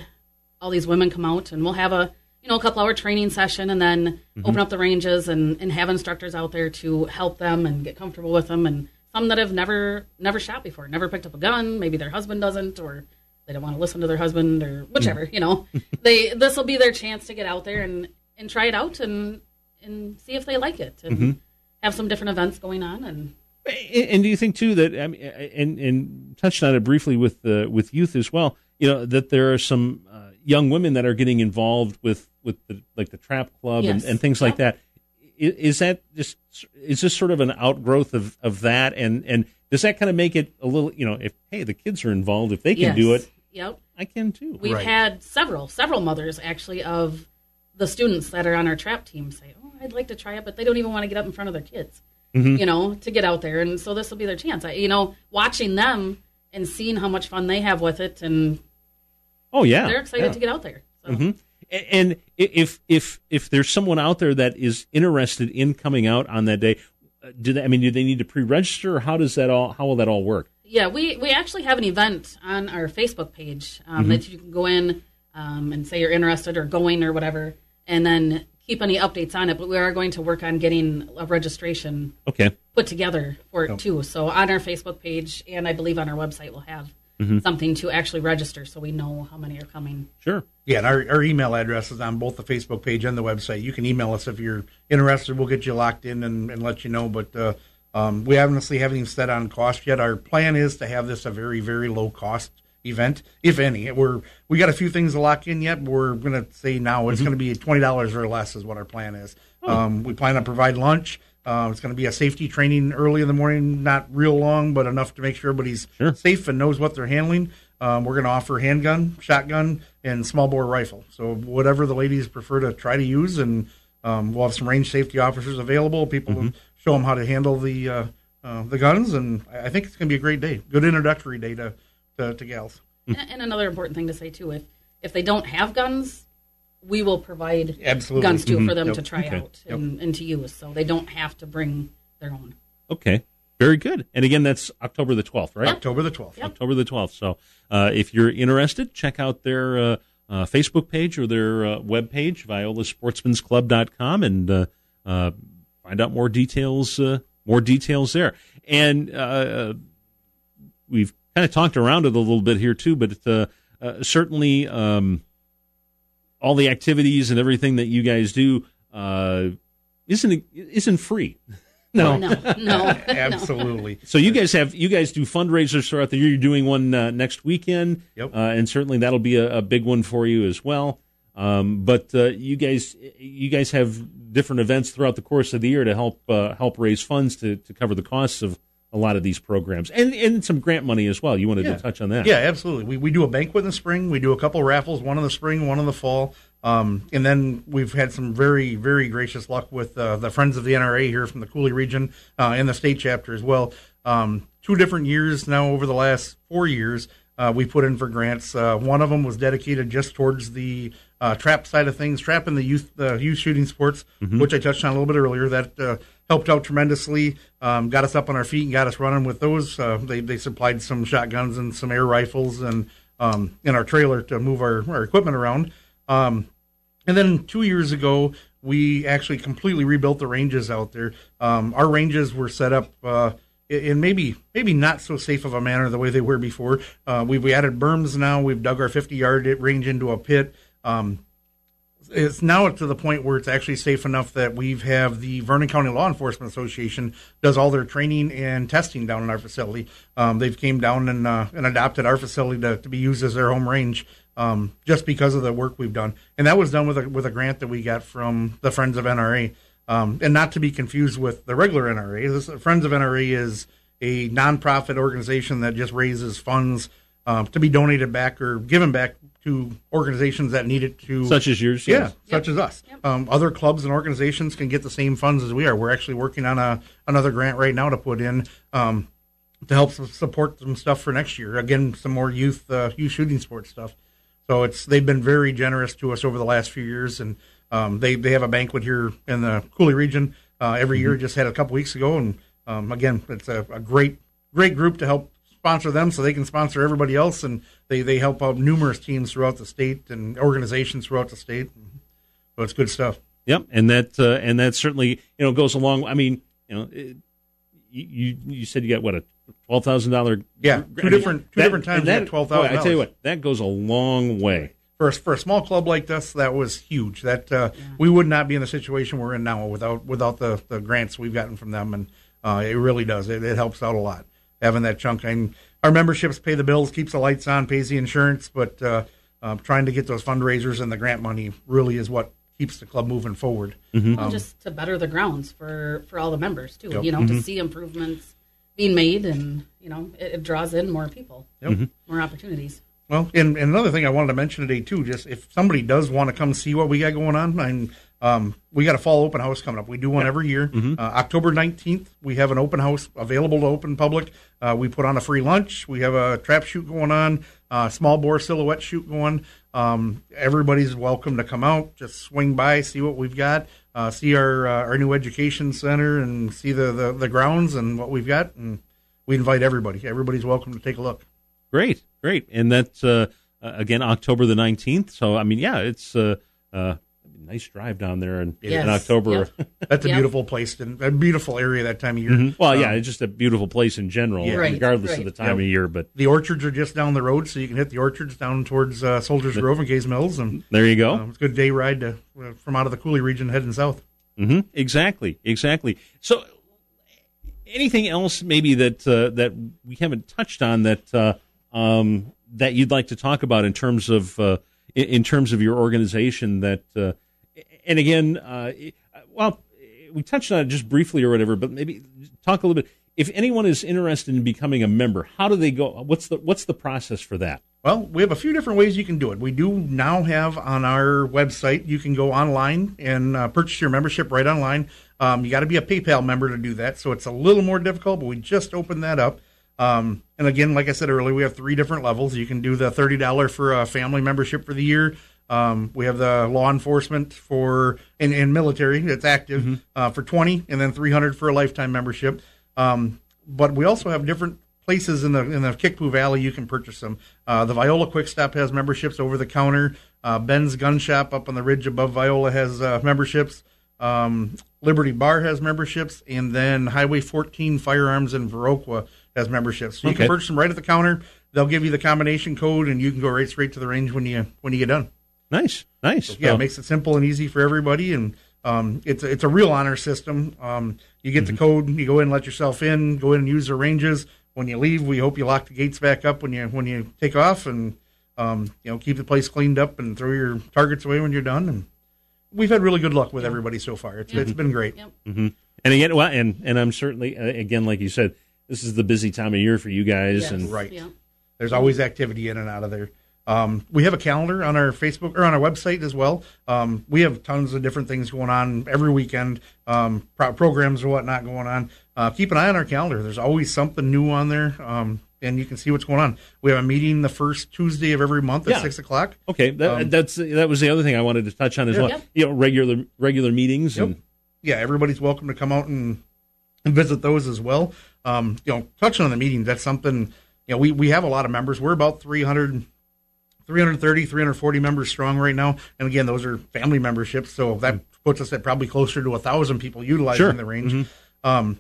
all these women come out, and we'll have a you know a couple hour training session, and then Mhm. open up the ranges and and have instructors out there to help them and get comfortable with them, and some that have never never shot before, never picked up a gun, maybe their husband doesn't, or they don't want to listen to their husband, or whichever. You know, <laughs> they this will be their chance to get out there and and try it out and and see if they like it and Mhm. have some different events going on and And, and do you think too that I mean, and and touched on it briefly with uh, with youth as well? You know that there are some uh, young women that are getting involved with with the like the trap club and, Yes. and things like that. Is that just is this sort of an outgrowth of, of that? And and does that kind of make it a little you know if hey the kids are involved if they can do it Yep. I can too. We've had several, several mothers actually of the students that are on our trap team say, "Oh, I'd like to try it," but they don't even want to get up in front of their kids, Mhm. you know, to get out there. And so this will be their chance. I, you know, watching them and seeing how much fun they have with it, and Oh yeah, they're excited yeah. to get out there. hmm And i- if if if there's someone out there that is interested in coming out on that day, uh, do they? I mean, do they need to pre-register? Or how does that all? How will that all work? Yeah, we, we actually have an event on our Facebook page um, Mhm. that you can go in um, and say you're interested or going or whatever, and then keep any updates on it, but we are going to work on getting a registration Okay. put together for it Yep. too. So on our Facebook page and I believe on our website, we'll have Mm-hmm. something to actually register so we know how many are coming. Sure. Yeah, and our, our email address is on both the Facebook page and the website. You can email us if you're interested. We'll get you locked in and, and let you know. But uh, um, we honestly haven't even set on cost yet. Our plan is to have this a very, very low cost event, if any. We're we got a few things to lock in yet. But we're going to say now it's going to be twenty dollars or less is what our plan is. Um, we plan to provide lunch. Uh, it's going to be a safety training early in the morning, not real long, but enough to make sure everybody's Sure. safe and knows what they're handling. Um, we're going to offer handgun, shotgun, and small bore rifle. So whatever the ladies prefer to try to use, and um, we'll have some range safety officers available. People Mm-hmm. To show them how to handle the uh, uh, the guns, and I I think it's going to be a great day. Good introductory day to to, to gals. And, and another important thing to say too, if if they don't have guns, we will provide Absolutely. guns too Mm-hmm. for them Yep. to try Okay. out and, and to use, so they don't have to bring their own. Okay. Very good. And again, that's October the 12th, right? October the twelfth. Yep. October the 12th. So uh, if you're interested, check out their uh, uh, Facebook page or their uh, webpage, violasportsmansclub.com, and uh, uh, find out more details. Uh, more details there. And uh, we've kind of talked around it a little bit here too, but uh, uh, certainly um, all the activities and everything that you guys do uh, isn't isn't free. <laughs> No. no, <laughs> no, Absolutely. So you guys have you guys do fundraisers throughout the year. You're doing one uh, next weekend, Yep. uh, and certainly that'll be a, a big one for you as well. Um, but uh, you guys you guys have different events throughout the course of the year to help uh, help raise funds to, to cover the costs of a lot of these programs and and some grant money as well. You wanted Yeah. to touch on that? Yeah, absolutely. We, we do a banquet in the spring. We do a couple raffles, one in the spring, one in the fall. Um, and then we've had some very, very gracious luck with uh, the Friends of the NRA here from the Coulee region uh, and the state chapter as well. Um, two different years now over the last four years, uh, we put in for grants. Uh, one of them was dedicated just towards the uh, trap side of things, trap in the youth uh, youth shooting sports, which I touched on a little bit earlier. That uh, helped out tremendously, um, got us up on our feet and got us running with those. Uh, they they supplied some shotguns and some air rifles and um, in our trailer to move our, our equipment around. Um, and then two years ago, we actually completely rebuilt the ranges out there. Um, our ranges were set up uh, in maybe maybe not so safe of a manner the way they were before. Uh, we we added berms now. We've dug our 50 yard range into a pit. Um, it's now to the point where it's actually safe enough that we've have the Vernon County Law Enforcement Association does all their training and testing down in our facility. Um, they've came down and uh, and adopted our facility to, to be used as their home range um, just because of the work we've done, and that was done with a with a grant that we got from the Friends of NRA, um, and not to be confused with the regular NRA. This, Friends of NRA is a nonprofit organization that just raises funds um, to be donated back or given back to organizations that need it to Such as yours, yeah, yes. such as us. Um, other clubs and organizations can get the same funds as we are. We're actually working on a another grant right now to put in um, to help support some stuff for next year. Again, some more youth uh, youth shooting sports stuff. So it's they've been very generous to us over the last few years, and um, they they have a banquet here in the Coulee region uh, every year. Just had a couple weeks ago, and um, again, it's a, a great great group to help sponsor them so they can sponsor everybody else, and they they help out numerous teams throughout the state and organizations throughout the state. So it's good stuff. Yep, and that uh, and that certainly you know goes along. I mean, you know, it, you you said you got what a twelve thousand dollar Yeah, two different two different times. That, That, twelve boy. I tell you what, that goes a long way. for a, for a small club like this, that was huge. That uh, we would not be in the situation we're in now without without the, the grants we've gotten from them, and uh, it really does. It, it helps out a lot having that chunk. And our memberships pay the bills, keeps the lights on, pays the insurance, but uh, uh, trying to get those fundraisers and the grant money really is what keeps the club moving forward. Well, just to better the grounds for for all the members too. Yep. You know, to see improvements being made, and you know, it, it draws in more people, Yep. more opportunities. Well, and, and another thing I wanted to mention today too, just if somebody does want to come see what we got going on, and um, we got a fall open house coming up. We do one every year. Uh, October nineteenth, we have an open house available to open public. Uh, we put on a free lunch. We have a trap shoot going on, uh, small bore silhouette shoot going. Um, everybody's welcome to come out, just swing by, see what we've got, uh, see our uh, our new education center, and see the, the the grounds and what we've got. And we invite everybody. Everybody's welcome to take a look. Great, great, and that's uh, again October the nineteenth. So I mean, yeah, it's uh, uh, nice drive down there in, Yes. in October. Yep. <laughs> That's a Yep. beautiful place and a beautiful area that time of year. Mhm. Well, yeah, Um, it's just a beautiful place in general, Yeah. Right, regardless of the time Yep. of year. But the orchards are just down the road, so you can hit the orchards down towards uh, Soldiers Grove and Gays Mills, and there you go. um, it's a good day ride to, uh, from out of the Coulee region heading south. hmm Exactly, exactly. So, anything else maybe that uh, that we haven't touched on that uh, um, that you'd like to talk about in terms of uh, in, in terms of your organization? That uh, and again, uh, well, we touched on it just briefly or whatever, but maybe talk a little bit. If anyone is interested in becoming a member, how do they go? What's the what's the process for that? Well, we have a few different ways you can do it. We do now have on our website, you can go online and uh, purchase your membership right online. Um, you got to be a PayPal member to do that, so it's a little more difficult, but we just opened that up. Um, and again, like I said earlier, we have three different levels. You can do the $30 for a family membership for the year. Um, we have the law enforcement for in, in military that's active uh, for 20 and then 300 for a lifetime membership. Um, but we also have different places in the in the Kickapoo Valley you can purchase them. Uh, the Viola Quick Stop has memberships over the counter. Uh, Ben's Gun Shop up on the ridge above Viola has uh, memberships. Um, Liberty Bar has memberships, and then Highway 14 Firearms in Viroqua has memberships. So you Okay. can purchase them right at the counter. They'll give you the combination code, and you can go right straight to the range when you when you get done. Nice, nice. Yeah, Well, it makes it simple and easy for everybody, and um, it's it's a real honor system. Um, you get the code, you go in, let yourself in, go in and use the ranges. When you leave, we hope you lock the gates back up when you when you take off, and um, you know keep the place cleaned up and throw your targets away when you're done. And we've had really good luck with everybody so far. It's it's been great. Yep. hmm And again, well, and and I'm certainly uh, again, like you said, this is the busy time of year for you guys, Yes. and Right. Yep. There's always activity in and out of there. Um, we have a calendar on our Facebook or on our website as well. Um, we have tons of different things going on every weekend, um, pro- programs or whatnot going on. Uh, keep an eye on our calendar. There's always something new on there, um, and you can see what's going on. We have a meeting the first Tuesday of every month at Yeah. six o'clock. Okay, that, Um, that's that was the other thing I wanted to touch on as Yeah. well. Yep. You know, regular regular meetings Yep. and yeah, everybody's welcome to come out and, and visit those as well. Um, you know, touching on the meetings, that's something, you know, we, we have a lot of members. We're about 300, 330, 340 members strong right now. And again, those are family memberships. So that puts us at probably closer to a thousand people utilizing Sure. the range. Um,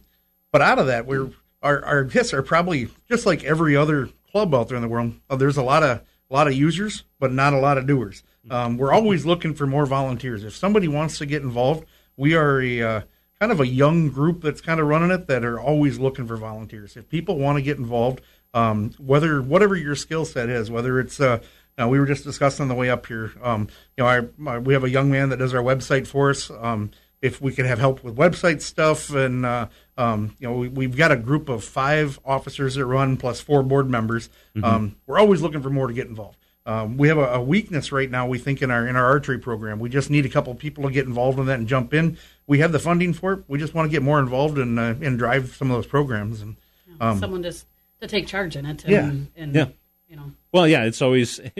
but out of that, we're, our, our hits are probably just like every other club out there in the world. Uh, there's a lot of, a lot of users, but not a lot of doers. Um, we're always looking for more volunteers. If somebody wants to get involved, we are a uh, kind of a young group that's kind of running it that are always looking for volunteers. If people want to get involved, um, whether whatever your skill set is, whether it's uh, now we were just discussing on the way up here. Um, you know, our, my, we have a young man that does our website for us. Um, if we could have help with website stuff, and uh, um, you know, we, we've got a group of five officers that run plus four board members. Um, we're always looking for more to get involved. Um, we have a, a weakness right now. We think in our in our archery program, we just need a couple people to get involved in that and jump in. We have the funding for it. We just want to get more involved and uh, and drive some of those programs. And um, Someone just to take charge in it. And, Yeah. And, Yeah. You know, well, yeah, it's always. <laughs>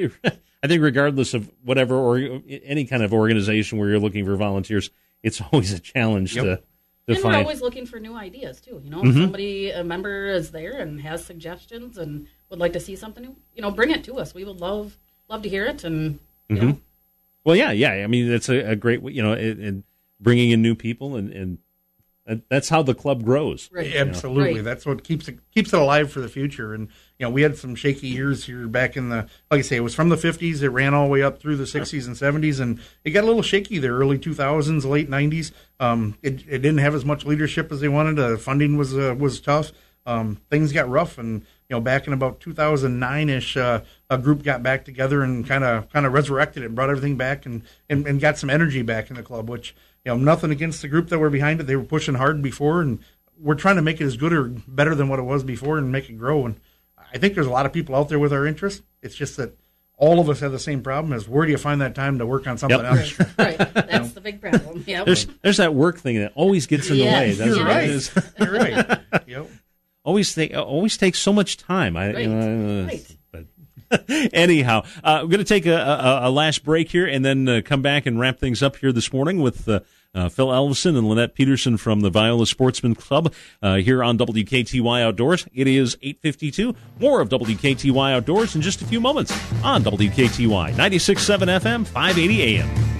I think regardless of whatever or any kind of organization where you're looking for volunteers, it's always a challenge Yep. to to and we're always looking for new ideas too. You know, Mhm. if somebody a member is there and has suggestions and would like to see something new, you know, bring it to us. We would love love to hear it. And you Mhm. know, Well, yeah, yeah. I mean, it's a, a great, you know, and and bringing in new people, and, and that- that's how the club grows. right. Absolutely, Right. that's what keeps it keeps it alive for the future. And you know, we had some shaky years here back in the, like I say, it was from the '50s. It ran all the way up through the '60s and '70s, and it got a little shaky there, early 2000s, late '90s. Um, it, it didn't have as much leadership as they wanted. Uh, funding was uh, was tough. Um, things got rough, and you know, back in about 2009 ish, uh, a group got back together and kind of kind of resurrected it, and brought everything back, and, and and got some energy back in the club. Which you know, nothing against the group that were behind it; they were pushing hard before, and we're trying to make it as good or better than what it was before, and make it grow. And I think there's a lot of people out there with our interest. It's just that all of us have the same problem: is where do you find that time to work on something Yep. else? right. <laughs> That's the big problem. Yep. There's there's that work thing that always gets in the way. That's You're what right. is. You're right. Yep. <laughs> always take always takes so much time. I, you know, uh, Right. <laughs> Anyhow, uh, we're going to take a, a, a last break here and then uh, come back and wrap things up here this morning with uh, uh, Phil Elvison and Lynette Peterson from the Viola Sportsman Club uh, here on WKTY Outdoors. It is 8:52. More of WKTY Outdoors in just a few moments on WKTY 96.7 FM, 580 AM.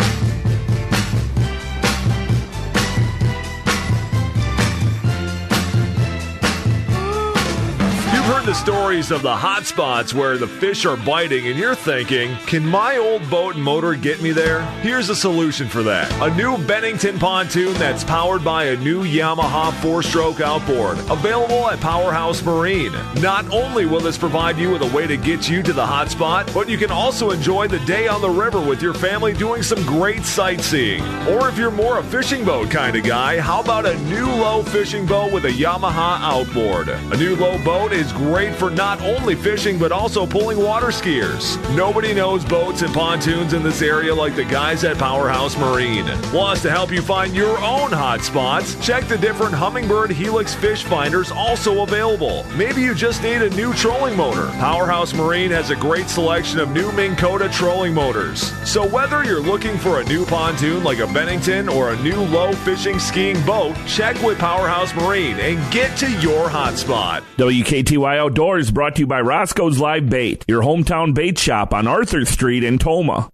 The stories of the hot spots where the fish are biting and you're thinking, can my old boat and motor get me there? Here's a solution for that. A new Bennington pontoon that's powered by a new Yamaha four-stroke outboard, available at Powerhouse Marine. Not only will this provide you with a way to get you to the hot spot, but you can also enjoy the day on the river with your family doing some great sightseeing. Or if you're more a fishing boat kind of guy, how about a new Lowe fishing boat with a Yamaha outboard? A new Lowe boat is great for not only fishing but also pulling water skiers. Nobody knows boats and pontoons in this area like the guys at Powerhouse Marine. Plus, to help you find your own hot spots, check the different Humminbird Helix fish finders also available. Maybe you just need a new trolling motor. Powerhouse Marine has a great selection of new Minn Kota trolling motors. So whether you're looking for a new pontoon like a Bennington or a new Lowe fishing skiing boat, check with Powerhouse Marine and get to your hot spot. WKTY Outdoors brought to you by Roscoe's Live Bait, your hometown bait shop on Arthur Street in Tomah.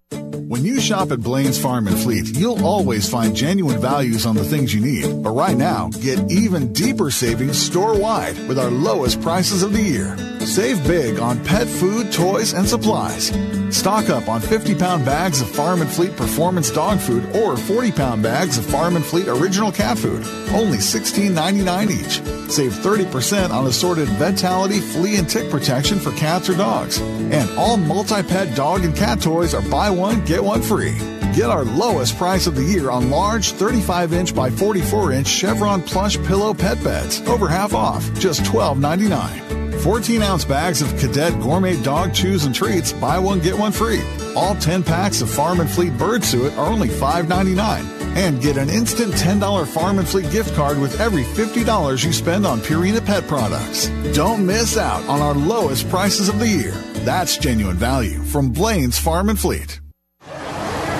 When you shop at Blaine's Farm and Fleet, you'll always find genuine values on the things you need. But right now, get even deeper savings store wide with our lowest prices of the year. Save big on pet food, toys, and supplies. Stock up on 50 pound bags of Farm and Fleet Performance dog food or 40 pound bags of Farm and Fleet Original cat food. Only $16.99 each. Save 30% on assorted Vitality, flea, and tick protection for cats or dogs. And all multi pet dog and cat toys are buy one, get one free. Get our lowest price of the year on large 35 inch by 44 inch Chevron plush pillow pet beds, over half off, just $12.99. 14 ounce bags of Cadet Gourmet Dog Chews and Treats, buy one, get one free. All 10 packs of Farm and Fleet Bird Suet are only $5.99. And get an instant $10 Farm and Fleet gift card with every $50 you spend on Purina pet products. Don't miss out on our lowest prices of the year. That's genuine value from Blaine's Farm and Fleet.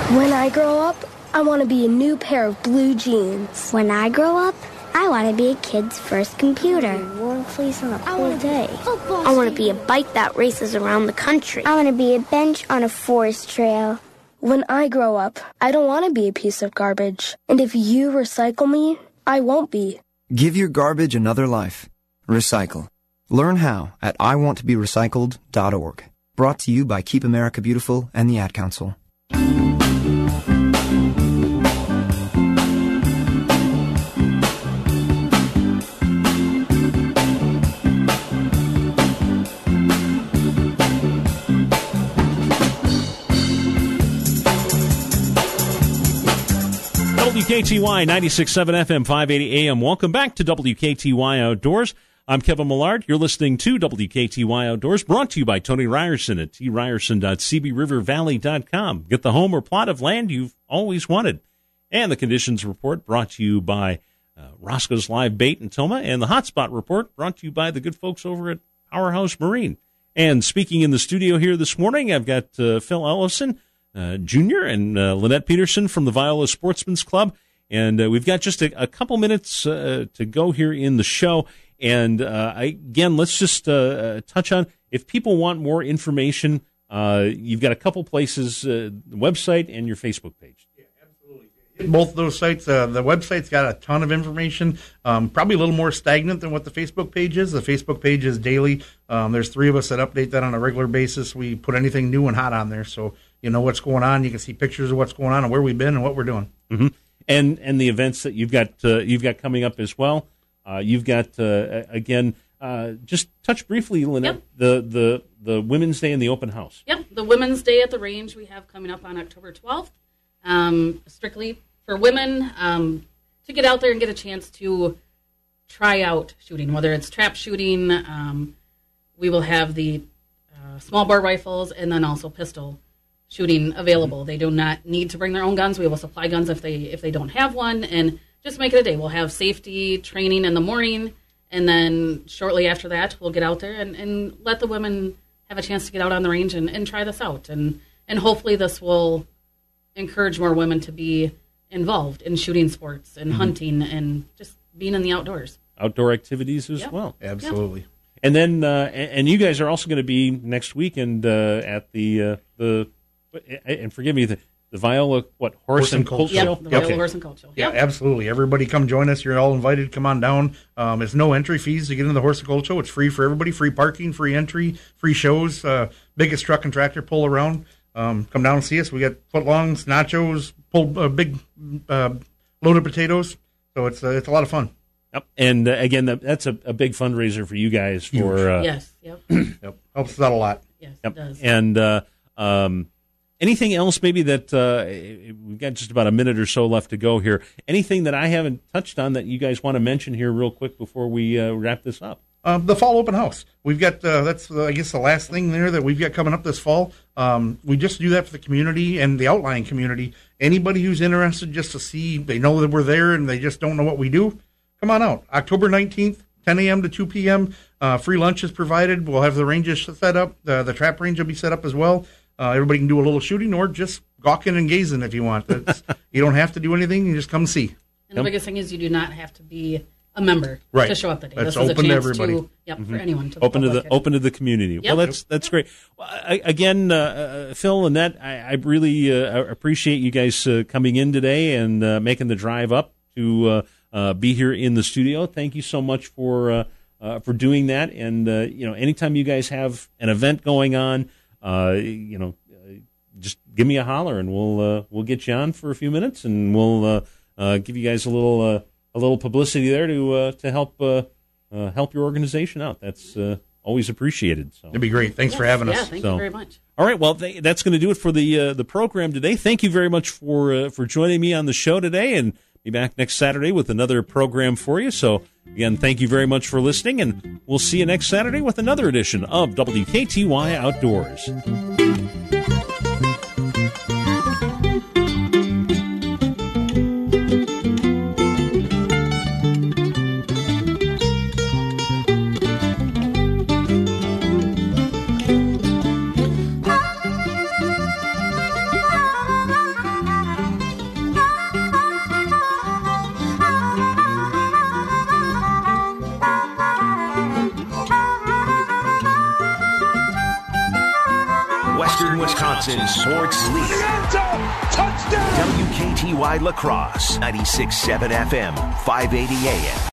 When I grow up, I want to be a new pair of blue jeans. When I grow up, I want to be a kid's first computer. Warm on a cold day. I want to be a bike that races around the country. I want to be a bench on a forest trail. When I grow up, I don't want to be a piece of garbage. And if you recycle me, I won't be. Give your garbage another life. Recycle. Learn how at iwanttoberecycled.org. Brought to you by Keep America Beautiful and the Ad Council. WKTY 96.7 FM 580 AM. Welcome back to WKTY Outdoors. I'm Kevin Millard. You're listening to WKTY Outdoors, brought to you by Tony Ryerson at tryerson.cbrivervalley.com. Get the home or plot of land you've always wanted. And the conditions report brought to you by uh, Roscoe's Live Bait in Tomah, and the Hotspot report brought to you by the good folks over at Powerhouse Marine. And speaking in the studio here this morning, I've got uh, Phil Ellison uh, Jr. and uh, Lynette Peterson from the Viola Sportsman's Club. And uh, we've got just a, a couple minutes uh, to go here in the show. And uh, I, again, let's just uh, touch on if people want more information, you've got a couple places the website and your Facebook page. Yeah, absolutely. Both those sites, the website's got a ton of information. Um, probably a little more stagnant than what the Facebook page is. The Facebook page is daily. Um, there's three of us that update that on a regular basis. We put anything new and hot on there, so you know what's going on. You can see pictures of what's going on and where we've been and what we're doing. Mm-hmm. And and the events that you've got uh, you've got coming up as well. Uh, you've got uh, again. Uh, just touch briefly, Lynette, yep. the the the Women's Day and the open house. Yep, the Women's Day at the range we have coming up on October twelfth. Um, strictly for women um, to get out there and get a chance to try out shooting, whether it's trap shooting. Um, we will have the uh, small bore rifles and then also pistol shooting available. They do not need to bring their own guns. We will supply guns if they if they don't have one, and just make it a day. We'll have safety training in the morning, and then shortly after that, we'll get out there and, and let the women have a chance to get out on the range and, and try this out. And and hopefully this will encourage more women to be involved in shooting sports and mm-hmm. hunting and just being in the outdoors. Outdoor activities as yep. well. Absolutely. Yep. And then, uh, and you guys are also going to be next weekend uh, at the uh, the and forgive me, the, the Viola what horse, and colt Yep, the Viola Horse and Colt Show. Yeah, absolutely. Everybody come join us. You're all invited. Come on down. Um, it's no entry fees to get into the Horse and Colt Show. It's free for everybody. Free parking, free entry, free shows. Uh, biggest truck and tractor pull around. Um, come down and see us. We got footlongs, nachos, pull uh, big uh, loaded potatoes. So it's uh, it's a lot of fun. Yep. And uh, again, that, that's a, a big fundraiser for you guys for uh, yes. Yep. <clears throat> yep. Helps us out a lot. Yes, Yep. it does. And uh, um, anything else maybe that uh, we've got just about a minute or so left to go here. Anything that I haven't touched on that you guys want to mention here real quick before we uh, wrap this up? Um, the fall open house. We've got uh, that's uh, I guess the last thing there that we've got coming up this fall. Um, we just do that for the community and the outlying community. Anybody who's interested, just to see, they know that we're there and they just don't know what we do. Come on out, October nineteenth, ten a.m. to two p.m. Uh, free lunch is provided. We'll have the ranges set up. The, the trap range will be set up as well. Uh, everybody can do a little shooting or just gawking and gazing if you want. That's, <laughs> you don't have to do anything. You just come see. And the biggest thing is you do not have to be a member Right. to show up the day. That's this is a open to chance everybody. To, yep, for Mhm. anyone. To open to the public open to the community. Well, that's that's great. Well, I, again, uh, uh, Phil and that I, I really uh, appreciate you guys uh, coming in today and uh, making the drive up to uh, uh, be here in the studio. Thank you so much for uh, uh, for doing that. And uh, you know, anytime you guys have an event going on, uh, you know, uh, just give me a holler and we'll uh, we'll get you on for a few minutes and we'll uh, uh, give you guys a little uh, a little publicity there to uh, to help uh, uh, help your organization out. That's uh, always appreciated. So It'd be great. Thanks for having us. Yeah, thank So- you very much. all right, well, th- that's going to do it for the uh, the program today. Thank you very much for uh, for joining me on the show today, and be back next Saturday with another program for you. So again, thank you very much for listening, and we'll see you next Saturday with another edition of WKTY Outdoors. Wisconsin sports leader. WKTY La Crosse, 96.7 FM, 580 AM.